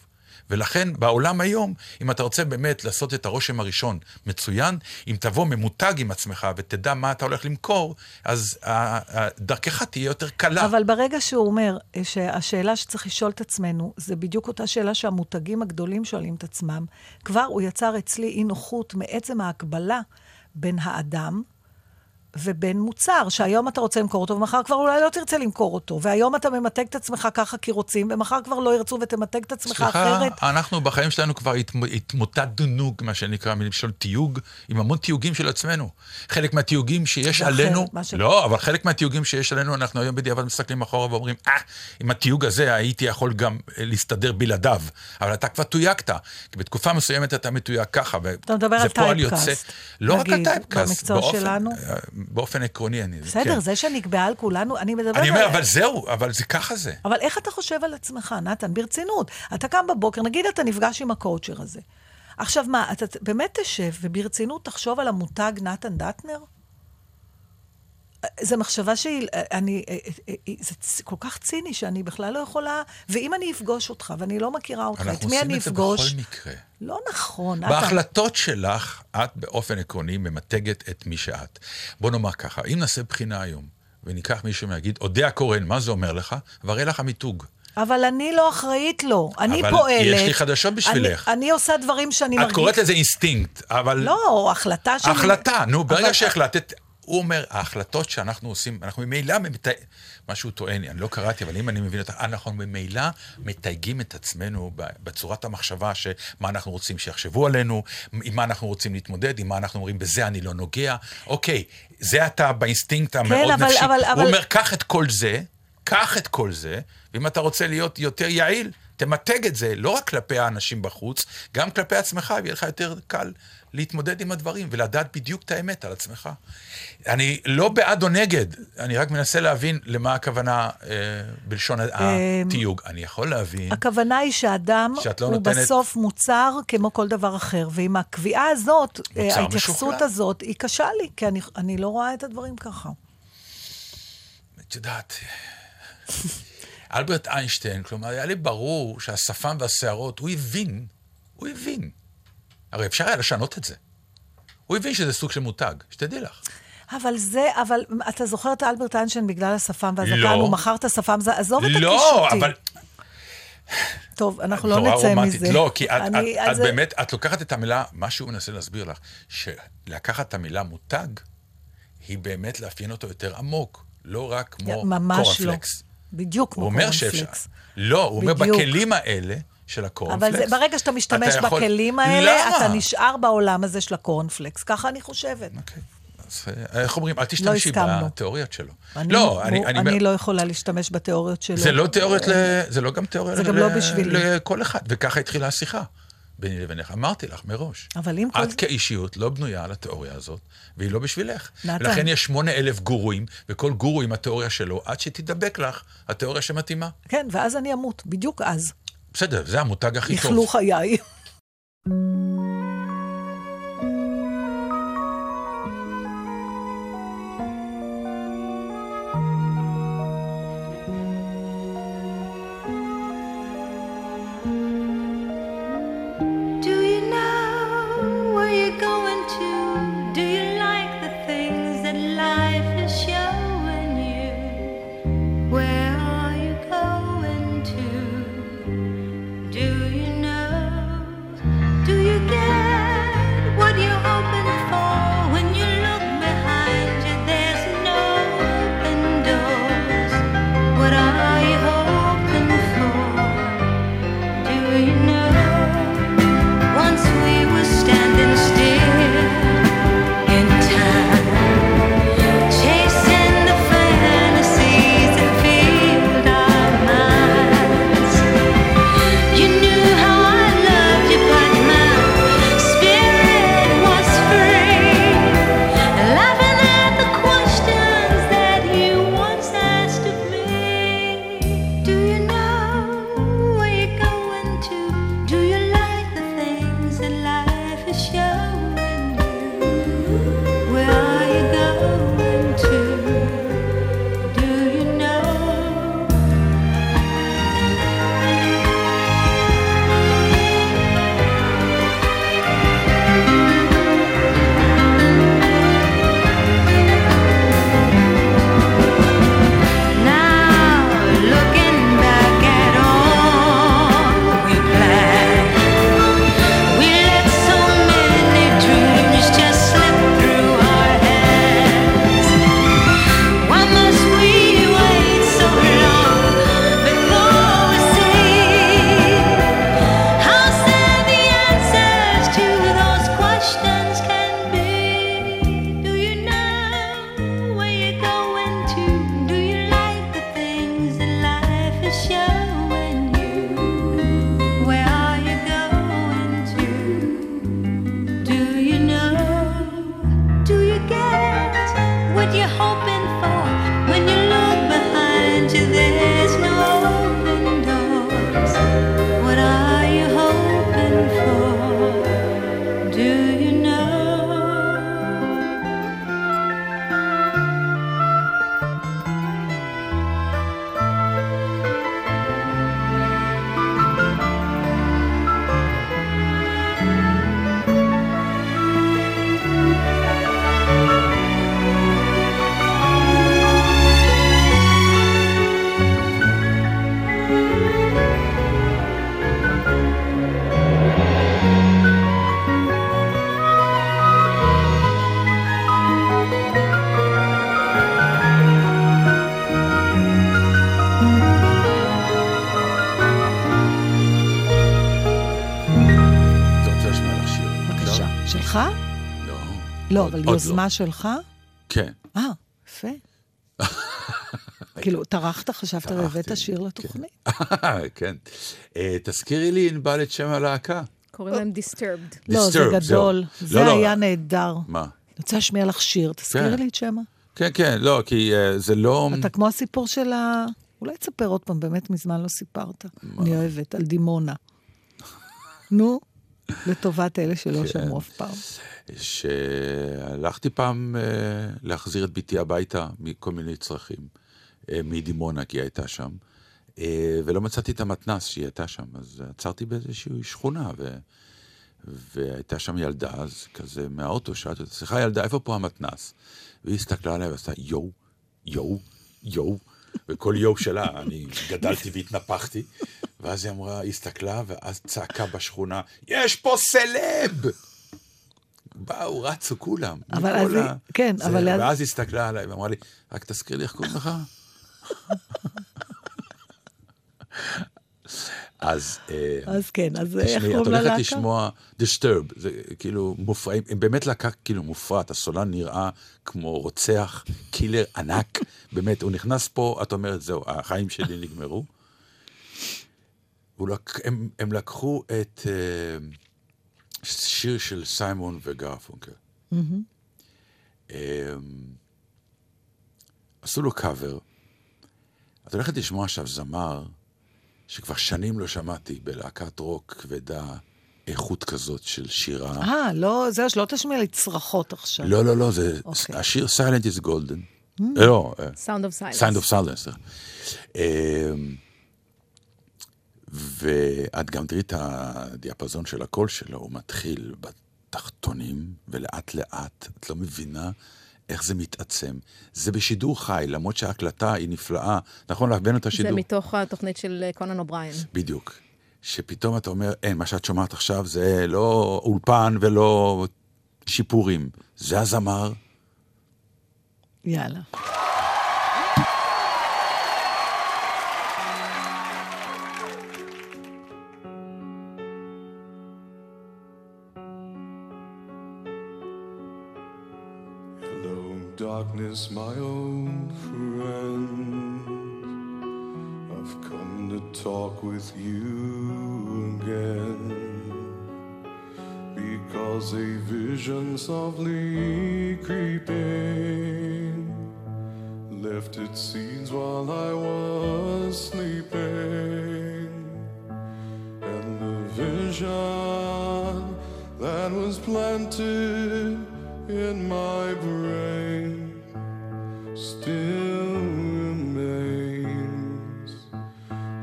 ולכן בעולם היום, אם אתה רוצה באמת לעשות את הרושם הראשון מצוין, אם תבוא ממותג עם עצמך ותדע מה אתה הולך למכור, אז דרכך תהיה יותר קלה. אבל ברגע שהוא אומר אה, שהשאלה שצריך לשאול את עצמנו, זה בדיוק אותה שאלה שהמותגים הגדולים שואלים את עצמם, כבר הוא יצר אצלי אי נוחות מעצם ההקבלה בין האדם ובין מוצר, שהיום אתה רוצה למכור אותו, ומחר כבר אולי לא תרצה למכור אותו. והיום אתה ממתג את עצמך ככה כי רוצים, ומחר כבר לא ירצו ותמתג את עצמך סליחה, אחרת. אנחנו בחיים שלנו כבר התמ- התמוטטנו, מה שנקרא, מלשון תיוג, עם המון תיוגים של עצמנו. חלק מהתיוגים שיש עלינו, ש- לא, אבל חלק מהתיוגים שיש עלינו, אנחנו היום בדיעבד מסתכלים אחורה ואומרים, אה, עם התיוג הזה הייתי יכול גם אה, להסתדר בלעדיו. אבל אתה כבר תויגת, כי בתקופה מסוימת אתה מתויג ככה, אתה מדבר וזה על פועל יוצא. לא רק על typecast, במקצוע באופן- שלנו. אה, באופן עקרוני אני... בסדר, כן. זה שנקבעה על כולנו, אני מדברת אני אומר, על... אבל זהו, אבל זה ככה זה. אבל איך אתה חושב על עצמך, נתן? ברצינות. אתה קם בבוקר, נגיד אתה נפגש עם ה coacher הזה. עכשיו מה, אתה באמת תשב וברצינות תחשוב על המותג נתן דטנר? זו מחשבה שהיא, אני, זה צ- כל כך ציני שאני בכלל לא יכולה, ואם אני אפגוש אותך ואני לא מכירה אותך, את אנחנו מי עושים אני את זה אפגוש? בכל מקרה. לא נכון. בהחלטות שלך, את באופן עקרוני ממתגת את מי שאת. בוא נאמר ככה, אם נעשה בחינה היום, וניקח מישהו ויגיד, אודיה קורן, מה זה אומר לך? והראה לך מיתוג. אבל אני לא אחראית לו, אני אבל פועלת. יש לי חדשות בשבילך. אני, אני עושה דברים שאני את מרגיש... קוראת לזה אינסטינקט, אבל... לא, החלטה שאני... החלטה, נו, ברגע אבל- שהחלטת... הוא אומר, ההחלטות שאנחנו עושים, אנחנו ממילא, ממת... מה שהוא טוען, אני לא קראתי, אבל אם אני מבין אותך, אנחנו ממילא מתייגים את עצמנו בצורת המחשבה שמה אנחנו רוצים שיחשבו עלינו, עם מה אנחנו רוצים להתמודד, עם מה אנחנו אומרים, בזה אני לא נוגע. אוקיי, זה אתה באינסטינקט המאוד אבל- נפשי. אבל- אבל- הוא אומר, קח את כל זה, קח את כל זה, ואם אתה רוצה להיות יותר יעיל, תמתג את זה, לא רק כלפי האנשים בחוץ, גם כלפי עצמך, ויהיה לך יותר קל להתמודד עם הדברים ולדעת בדיוק את האמת על עצמך. אני לא בעד או נגד, אני רק מנסה להבין למה הכוונה אה, בלשון התיוג. אני יכול להבין, הכוונה היא שאדם לא הוא נותנת- בסוף מוצר כמו כל דבר אחר, ועם הקביעה הזאת, אה, ההתייחסות משוכלל. הזאת, היא קשה לי, כי אני, אני לא רואה את הדברים ככה. את יודעת, אלברט איינשטיין, כלומר, היה לי ברור שהשפם והשערות, הוא הבין, הוא הבין. הרי אפשר היה לשנות את זה. הוא הבין שזה סוג של מותג, שתדעי לך. אבל זה, אבל אתה זוכר את אלברט איינשטיין בגלל השפם והזקן, לא. הוא מכר את השפם, זה- עזוב את לא, הקישוטי. אבל טוב, אנחנו לא נצא רומנטית. מזה. לא, כי את, אני- את, את זה- באמת, את לוקחת את המילה, מה שהוא מנסה להסביר לך, שלקחת את המילה מותג, היא באמת לאפיין אותו יותר עמוק, לא רק כמו ממש לא. קורנפלקס. בדיוק כמו הוא אומר שאפשר. קורנפלקס. לא, הוא אומר. בכלים האלה של הקורנפלקס. אבל זה, ברגע שאתה משתמש אתה יכול- בכלים האלה, למה? אתה נשאר בעולם הזה של הקורנפלקס. ככה אני חושבת. אוקיי. אז אה, איך אומרים? אל תשתמשי הסכמנו. בתיאוריות שלו. אני, לא, אני, הוא, אני, אני לא יכולה להשתמש בתיאוריות שלו. זה לא תיאוריות, ל... זה לא גם תיאוריה זה גם ל... לא בשבילי. לכל אחד, וככה התחילה השיחה ביני לבינך. אמרתי לך מראש. אבל אם כל... את כאישיות לא בנויה על התיאוריה הזאת, והיא לא בשבילך. נתן. ולכן יש שמונה אלף גורואים, וכל גורו עם התיאוריה שלו, עד שתדבק לך התיאוריה שמתאימה. כן, ואז אני אמות, בדיוק אז. בסדר, זה המותג הכי טוב. יכלו חיי. לא, עוד לא. יוזמה שלך? כן. אה, יפה. כאילו, טרחת, חשבת והבאת שיר לתוכנית. כן. אה, תזכירי לי, ענבל, את שם הלהקה. קוראים להם Disturbed. לא, זה גדול. זהו. זה לא, לא. היה נהדר. מה? אני רוצה להשמיע לך שיר, תזכירי כן. לי את שמה. כן, כן, לא, כי אה, זה לא... אתה כמו הסיפור של ה... אולי תספר עוד פעם, באמת מזמן לא סיפרת. אני אוהבת, על דימונה. נו, לטובת אלה שלא כן. שמעו אף פעם. שהלכתי פעם אה, להחזיר את בתי הביתה מכל מיני צרכים, אה, מדימונה, כי היא הייתה שם, אה, ולא מצאתי את המתנס שהיא הייתה שם, אז עצרתי באיזושהי שכונה, ו... והייתה שם ילדה, אז כזה מהאוטו שאלתי אותה, סליחה ילדה, איפה פה המתנס? והיא הסתכלה עליי ועשתה יואו, יואו, יואו, וכל יואו שלה, אני גדלתי והתנפחתי, ואז היא אמרה, היא הסתכלה, ואז צעקה בשכונה, יש פה סלב! באו, רצו כולם. אבל אז היא- כן, זה, אבל אז- ואז היא הסתכלה עליי ואמרה לי, רק תזכיר לי איך קוראים לך. אז... אה, אז כן, אז איך תשמעי, את קוראים הולכת ללהקה? לשמוע Disturb, זה כאילו מופרעים, הם באמת להקה כאילו מופרעת, הסולן נראה כמו רוצח, קילר ענק, באמת, הוא נכנס פה, את אומרת, זהו, החיים שלי נגמרו. לק... הם, הם לקחו את אה, שיר של סיימון וגרפונקל. אה, עשו לו קאבר. את הולכת לשמוע עכשיו זמר שכבר שנים לא שמעתי בלהקת רוק כבדה איכות כזאת של שירה. אה, לא, זהו, שלא תשמיע לי צרחות עכשיו. לא, לא, לא, זה אוקיי. השיר Silent is Golden. לא, אה, Sound of Silence. Sound of Silence. סליחה. אמ, ואת גם תראי את הדיאפזון של הקול שלו, הוא מתחיל בתחתונים, ולאט לאט, את לא מבינה איך זה מתעצם. זה בשידור חי, למרות שההקלטה היא נפלאה. נכון, להבין את זה השידור? מתוך התוכנית של אה, קונן אובריין. בדיוק. שפתאום אתה אומר, אין, מה שאת שומעת עכשיו זה לא אולפן ולא שיפורים. זה הזמר, יאללה. Darkness, my old friend. I've come to talk with you again. Because a vision softly creeping left its seeds while I was sleeping. And the vision that was planted in my brain still remains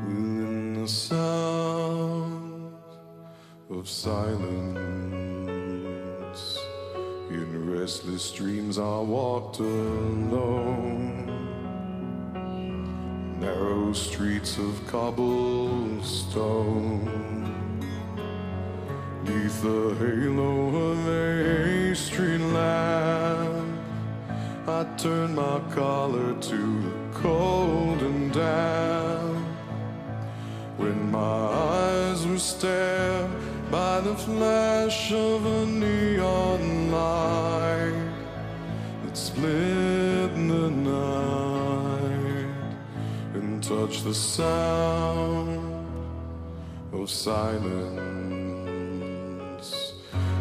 within the sound of silence. In restless dreams, I walked alone. Narrow streets of cobblestone. Neath the halo of a street I turned my collar to the cold and damp. When my eyes were stared by the flash of a neon light that split the night and touched the sound of silence.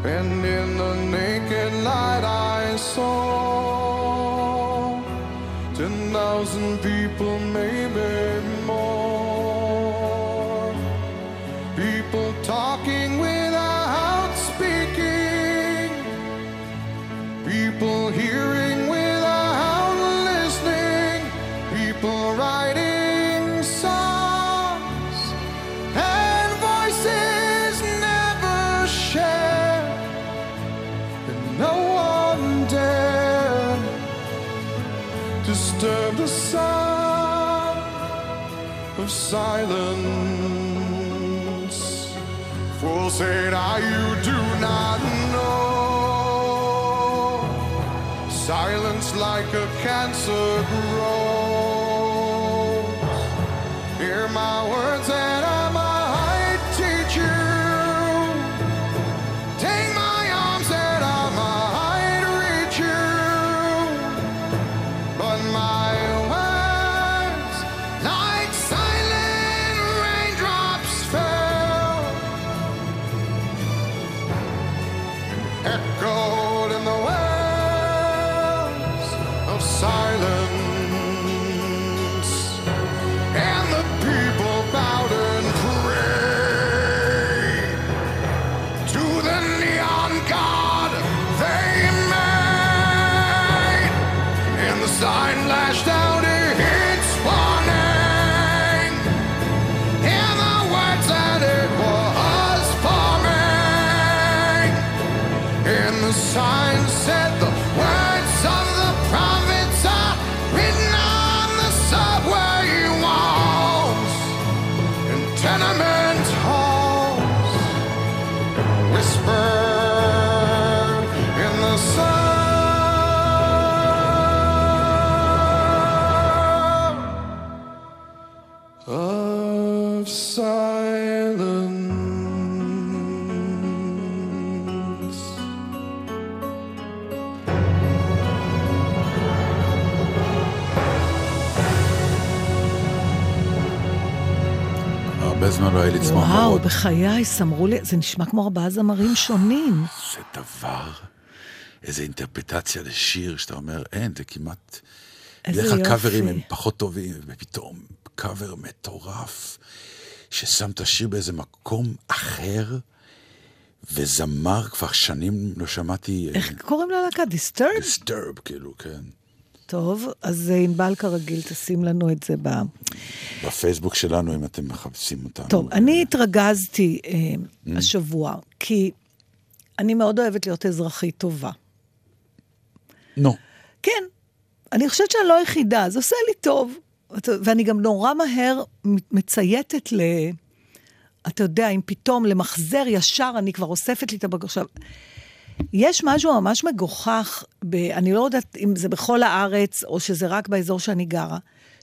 And in the naked light I saw 10,000 people maybe. Silence. Fool said, I you do not know. Silence like a cancer grows. Hear my words הרבה זמן לא היה לי צמרמורות. וואו, בחיי, סמרו לי, זה נשמע כמו ארבעה זמרים שונים. זה דבר, איזה אינטרפטציה לשיר, שאתה אומר, אין, זה כמעט... איזה בדרך כלל יופי. קאברים הם פחות טובים, ופתאום קאבר מטורף, ששם את השיר באיזה מקום אחר, וזמר, כבר שנים לא שמעתי... איך קוראים ללהקה? דיסטרב? דיסטרב, כאילו, כן. טוב, אז אה, ענבל כרגיל תשים לנו את זה ב... בפייסבוק שלנו, אם אתם מחפשים אותנו. טוב, אני התרגזתי אה, השבוע, כי אני מאוד אוהבת להיות אזרחית טובה. נו, כן, אני חושבת שאני לא היחידה, זה עושה לי טוב. ואני גם נורא מהר מצייתת ל... אתה יודע, אם פתאום למחזר ישר, אני כבר אוספת לי את הבקר. יש משהו ממש מגוחך, ב, אני לא יודעת אם זה בכל הארץ, או שזה רק באזור שאני גרה,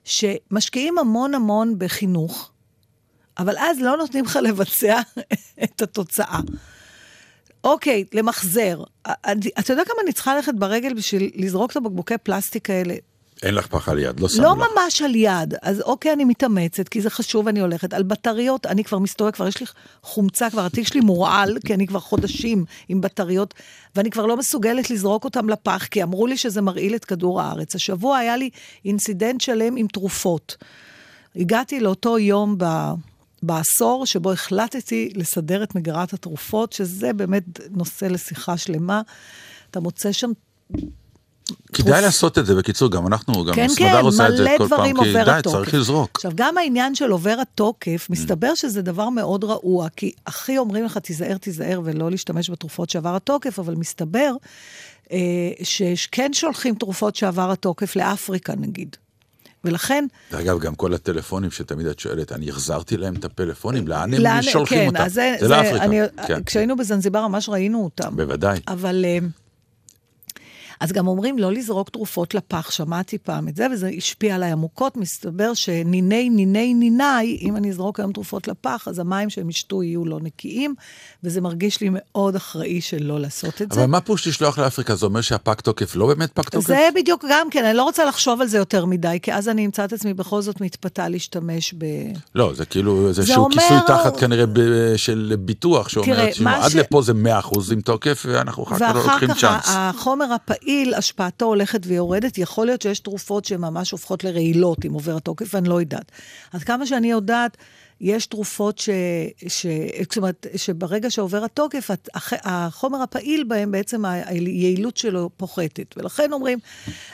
שמשקיעים המון המון בחינוך, אבל אז לא נותנים לך לבצע את התוצאה. אוקיי, למחזר. אתה יודע כמה אני צריכה ללכת ברגל בשביל לזרוק את הבקבוקי פלסטיק האלה? אין לך פח על יד, לא שמו לא לך. ממש על יד, אז אוקיי, אני מתאמצת, כי זה חשוב, אני הולכת. על בטריות, אני כבר מסתובבת, כבר יש לי חומצה, כבר התיק שלי מורעל, כי אני כבר חודשים עם בטריות, ואני כבר לא מסוגלת לזרוק אותם לפח, כי אמרו לי שזה מרעיל את כדור הארץ. השבוע היה לי אינסידנט שלם עם תרופות. הגעתי לאותו יום ב... בעשור שבו החלטתי לסדר את מגירת התרופות, שזה באמת נושא לשיחה שלמה. אתה מוצא שם כדאי לעשות את זה, בקיצור, גם אנחנו, גם כן, הסמדר כן, עושה את זה כל פעם, כי די, התוקף. צריך לזרוק. עכשיו, גם העניין של עובר התוקף, מסתבר שזה דבר מאוד רעוע, כי הכי אומרים לך, תיזהר, תיזהר, ולא להשתמש בתרופות שעבר התוקף, אבל מסתבר אה, שכן שולחים תרופות שעבר התוקף לאפריקה, נגיד. ולכן, אגב, גם כל הטלפונים שתמיד את שואלת, אני החזרתי להם את הפלאפונים, לאן הם לאן- שולחים כן, אותם? זה, זה לאפריקה. אני, כן, כשהיינו בזנזיבר ממש ראינו אותם. בוודאי. אבל... אז גם אומרים לא לזרוק תרופות לפח, שמעתי פעם את זה, וזה השפיע עליי עמוקות. מסתבר שניני, ניני, ניני, אם אני אזרוק היום תרופות לפח, אז המים שהם ישתו יהיו לא נקיים, וזה מרגיש לי מאוד אחראי שלא לעשות את זה. אבל מה פירוש לשלוח לאפריקה? זה אומר שהפג תוקף לא באמת פג תוקף? זה בדיוק גם כן, אני לא רוצה לחשוב על זה יותר מדי, כי אז אני אמצא את עצמי בכל זאת מתפתה להשתמש ב... לא, זה כאילו זה איזשהו אומר- כיסוי תחת כנראה ב- של ביטוח, שאומר, תראה, מה עד ש- לפה זה 100% עם תוקף, ואנחנו אחר כך לא ואחר לוקחים כך צ'אנס. ה- החומר הפעיל, השפעתו הולכת ויורדת. יכול להיות שיש תרופות שממש הופכות לרעילות אם עובר התוקף, ואני לא יודעת. עד כמה שאני יודעת, יש תרופות ש... ש... זאת אומרת, שברגע שעובר התוקף, הת- הח- החומר הפעיל בהם, בעצם היעילות שלו פוחתת. ולכן אומרים,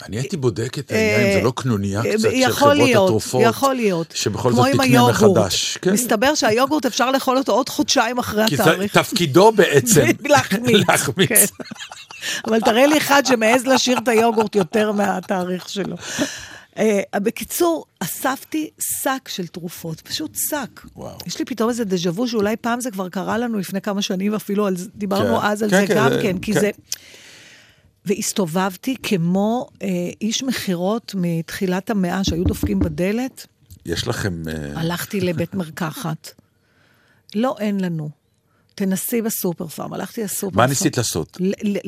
אני הייתי בודק את העניין, אם זה לא קנוניה אה, קצת של יכול חברות להיות, התרופות, יכול להיות. שבכל כמו זאת עם תקנה. מחדש. כן. מסתבר שהיוגורט אפשר לאכול אותו עוד חודשיים אחרי כי התאריך. תפקידו בעצם. להחמיץ. להחמיץ. כן. אבל תראה לי אחד שמעז לשיר את היוגורט יותר מהתאריך שלו. Uh, בקיצור, אספתי שק של תרופות, פשוט שק. וואו. יש לי פתאום איזה דז'ה וו שאולי פעם זה כבר קרה לנו לפני כמה שנים, אפילו על דיברנו כן. אז על כן, זה כן, גם זה- כן, כי כן. זה... והסתובבתי כמו אה, איש מכירות מתחילת המאה שהיו דופקים בדלת, יש לכם... אה, הלכתי לבית מרקחת. לא, אין לנו. תנסי בסופר פארם. הלכתי לסופר פארם. מה ניסית לעשות?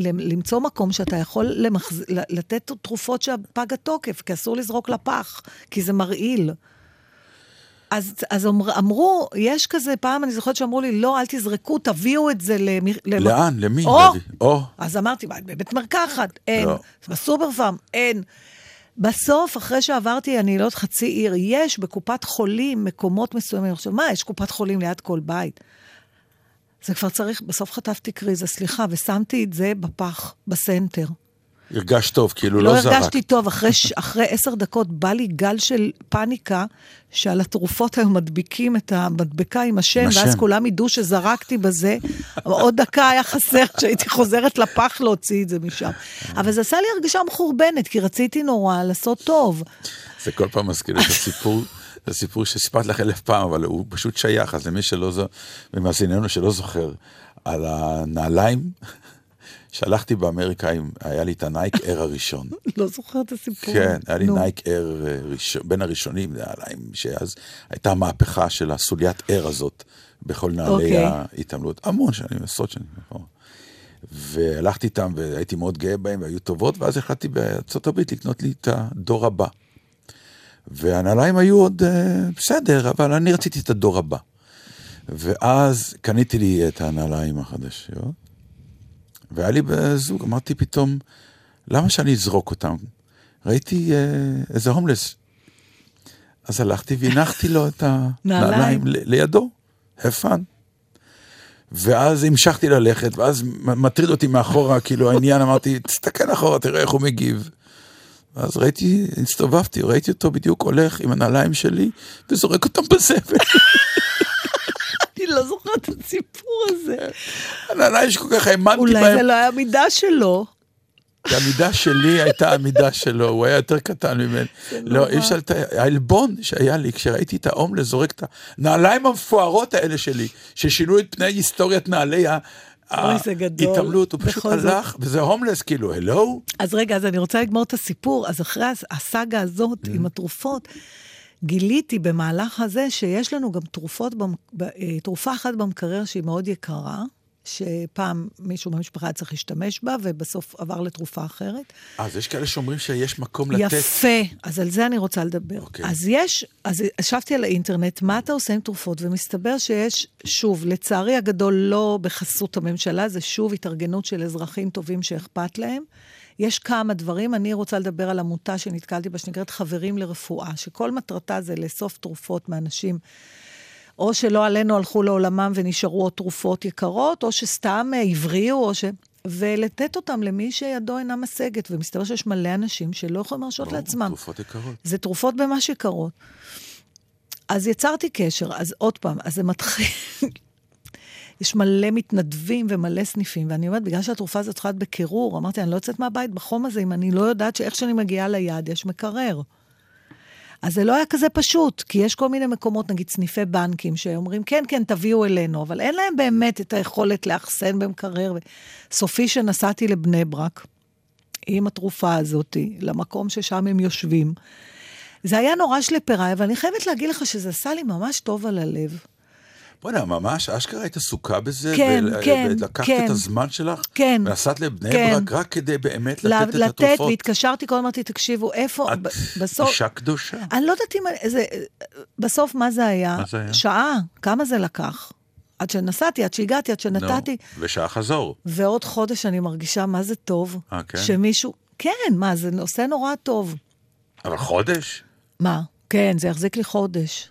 למצוא מקום שאתה יכול למחז... לתת תרופות שהפג התוקף, כי אסור לזרוק לפח, כי זה מרעיל. אז, אז אמר, אמרו, יש כזה, פעם אני זוכרת שאמרו לי, לא, אל תזרקו, תביאו את זה למ... למ- לאן? למי? או! או. אז אמרתי, בבית מרקחת? אין. לא. בסופר פארם? אין. בסוף, אחרי שעברתי, אני לא יודעת, חצי עיר, יש בקופת חולים מקומות מסוימים. עכשיו, מה, יש קופת חולים ליד כל בית? זה כבר צריך, בסוף חטפתי קריזה, סליחה, ושמתי את זה בפח, בסנטר. הרגשת טוב, כאילו לא לא זרק. הרגשתי טוב, אחרי, אחרי עשר דקות בא לי גל של פאניקה, שעל התרופות היו מדביקים את המדבקה עם השם, עם ואז. כולם ידעו שזרקתי בזה. עוד דקה היה חסר שהייתי חוזרת לפח להוציא את זה משם. אבל זה עשה לי הרגשה מחורבנת, כי רציתי נורא לעשות טוב. זה כל פעם מזכיר את הסיפור, זה סיפור שסיפרתי לך אלף פעם, אבל הוא פשוט שייך, אז למי שלא זו, ומאזיננו שלא זוכר, על הנעליים, שהלכתי באמריקה, עם, היה לי את ה Nike Air הראשון. לא זוכרת את הסיפור. כן, היה לי נו. Nike Air אה, ראשון, בין הראשונים, נעליים, שאז הייתה המהפכה של הסוליית air הזאת בכל נעלי אוקיי. ההתעמלות. המון שנים, עשרות שנים. נכון. והלכתי איתם והייתי מאוד גאה בהם והיו טובות, ואז החלטתי הברית לקנות לי את הדור הבא. והנעליים היו עוד אה, בסדר, אבל אני רציתי את הדור הבא. ואז קניתי לי את הנעליים החדשות, והיה לי בזוג, אמרתי פתאום, למה שאני אזרוק אותם? ראיתי אה, איזה הומלס. אז הלכתי והנחתי לו את הנעליים לידו, fun. ואז המשכתי ללכת, ואז מטריד אותי מאחורה, כאילו העניין, אמרתי, תסתכל אחורה, תראה איך הוא מגיב. ואז ראיתי, הסתובבתי, ראיתי אותו בדיוק הולך עם הנעליים שלי, וזורק אותם בזבל. אני לא זוכרת את הסיפור הזה. הנעליים שכל כך האמנתי אולי בהם. זה לא היה מידה שלו. המידה שלי הייתה המידה שלו, הוא היה יותר קטן ממני. לא, אי אפשר, לת- העלבון שהיה לי כשראיתי את ההומלס זורק את הנעליים המפוארות האלה שלי, ששינו את פני היסטוריית נעלי אוי, זה גדול. ההתעמלות, הוא פשוט. הלך, וזה הומלס, כאילו, הלו? אז רגע, אז אני רוצה לגמור את הסיפור. אז אחרי הס- הסאגה הזאת Mm. עם התרופות, גיליתי במהלך הזה שיש לנו גם תרופות, אה, תרופה אחת במקרר שהיא מאוד יקרה, שפעם מישהו במשפחה היה צריך להשתמש בה, ובסוף עבר לתרופה אחרת. אז יש כאלה שאומרים שיש מקום לתת. יפה, אז על זה אני רוצה לדבר. אוקיי. אז יש, אז ישבתי על האינטרנט, מה אתה עושה עם תרופות? ומסתבר שיש, שוב, לצערי הגדול לא בחסות הממשלה, זה שוב התארגנות של אזרחים טובים שאכפת להם. יש כמה דברים, אני רוצה לדבר על עמותה שנתקלתי בה, שנקראת חברים לרפואה, שכל מטרתה זה לאסוף תרופות מאנשים. או שלא עלינו הלכו לעולמם ונשארו עוד תרופות יקרות, או שסתם אה, הבריאו, או ש... ולתת אותם למי שידו אינה משגת. ומסתבר שיש מלא אנשים שלא יכולים להרשות לעצמם. תרופות יקרות. זה תרופות ממש יקרות. אז יצרתי קשר, אז עוד פעם, אז זה מתחיל... יש מלא מתנדבים ומלא סניפים, ואני אומרת, בגלל שהתרופה הזאת צריכה להיות בקירור, אמרתי, אני לא יוצאת מהבית בחום הזה אם אני לא יודעת שאיך שאני מגיעה ליעד יש מקרר. אז זה לא היה כזה פשוט, כי יש כל מיני מקומות, נגיד סניפי בנקים, שאומרים, כן, כן, תביאו אלינו, אבל אין להם באמת את היכולת לאחסן במקרר. סופי שנסעתי לבני ברק, עם התרופה הזאת, למקום ששם הם יושבים. זה היה נורא שלפריי, אבל אני חייבת להגיד לך שזה עשה לי ממש טוב על הלב. בוא'נה, ממש, אשכרה היית עסוקה בזה? כן, ול- כן, ולקחת כן. את הזמן שלך? כן. ונסעת לבני כן. ברק רק כדי באמת ל- לתת את לתת, התרופות? והתקשרתי, כל הזמן אמרתי, תקשיבו, איפה, את בסוף... אישה קדושה. אני לא יודעת אם... זה, בסוף, מה זה היה? מה זה היה? שעה. כמה זה לקח? עד שנסעתי, עד שהגעתי, עד שנתתי. נו, ושעה חזור. ועוד חודש אני מרגישה מה זה טוב. אה, כן? שמישהו... כן, מה, זה נושא נורא טוב. אבל חודש? מה? כן, זה יחזיק לי חודש.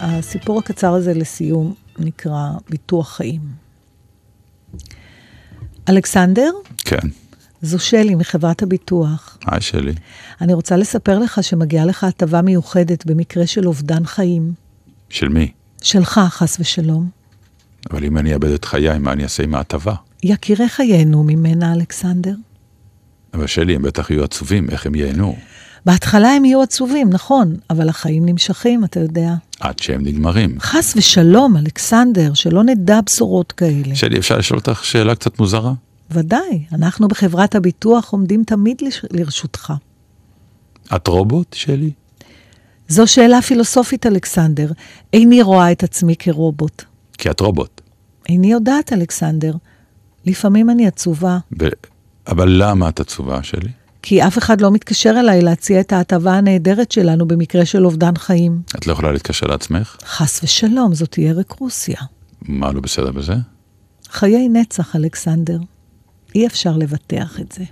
הסיפור הקצר הזה לסיום נקרא ביטוח חיים. אלכסנדר, כן, זו שלי מחברת הביטוח. היי שלי. אני רוצה לספר לך שמגיעה לך הטבה מיוחדת במקרה של אובדן חיים. של מי? שלך, חס ושלום. אבל אם אני אאבד את חיי, מה אני אעשה עם ההטבה? יקירי חיינו ממנה, אלכסנדר. אבל שלי, הם בטח יהיו עצובים, איך הם ייהנו? בהתחלה הם יהיו עצובים, נכון, אבל החיים נמשכים, אתה יודע. עד שהם נגמרים. חס ושלום, אלכסנדר, שלא נדע בשורות כאלה. שלי, אפשר לשאול אותך שאלה קצת מוזרה? ודאי, אנחנו בחברת הביטוח עומדים תמיד לרשותך. את רובוט, שלי? זו שאלה פילוסופית, אלכסנדר. איני רואה את עצמי כרובוט. כי את רובוט. איני יודעת, אלכסנדר. לפעמים אני עצובה, ו... אבל למה את עצובה, שלי? כי אף אחד לא מתקשר אליי להציע את ההטבה הנהדרת שלנו במקרה של אובדן חיים. את לא יכולה להתקשר לעצמך? חס ושלום, זאת תהיה רקרוסיה. מה לא בסדר בזה? חיי נצח, אלכסנדר. אי אפשר לבטח את זה.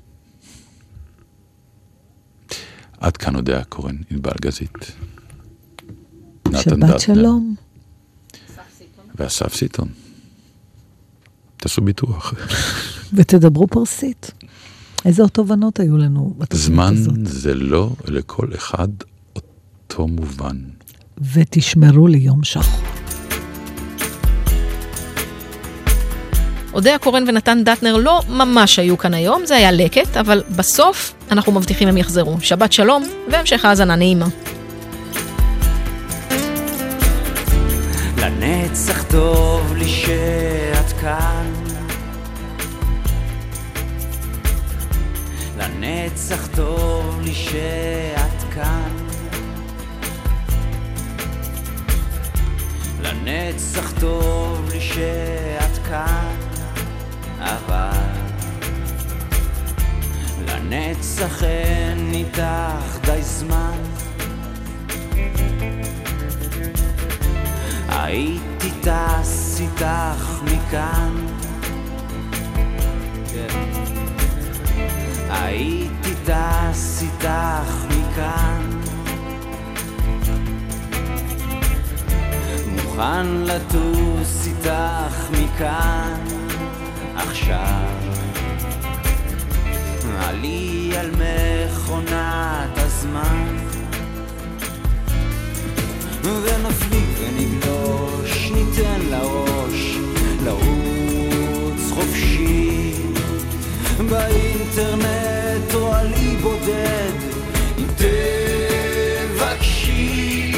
עד כאן יודע קורן, ענבל גזית. שבת שלום. ואסף סיטון. תעשו ביטוח. ותדברו פרסית. איזה עוד תובנות היו לנו בתוכנית זמן הזאת? זה לא לכל אחד אותו מובן. ותשמרו לי יום שחור. אודיה קורן ונתן דטנר לא ממש היו כאן היום, זה היה לקט, אבל בסוף אנחנו מבטיחים הם יחזרו. שבת שלום והמשך האזנה נעימה. לנצח טוב לי שאת כאן. לנצח טוב לי שאת כאן. לנצח טוב לי שאת כאן, אבל לנצח אין איתך די זמן. הייתי טס איתך מכאן. הייתי טס איתך מכאן. מוכן לטוס איתך מכאן עכשיו. עלי על מכונת הזמן. ונפליג ונגלוש, ניתן לראש לרוץ באינטרנט או על אי בודד. אם תבקשי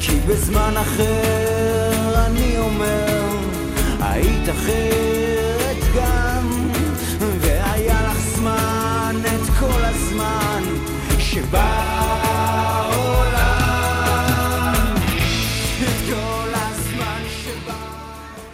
כי בזמן אחר אני אומר היית אחרת גם. והיה לך זמן את כל הזמן שבא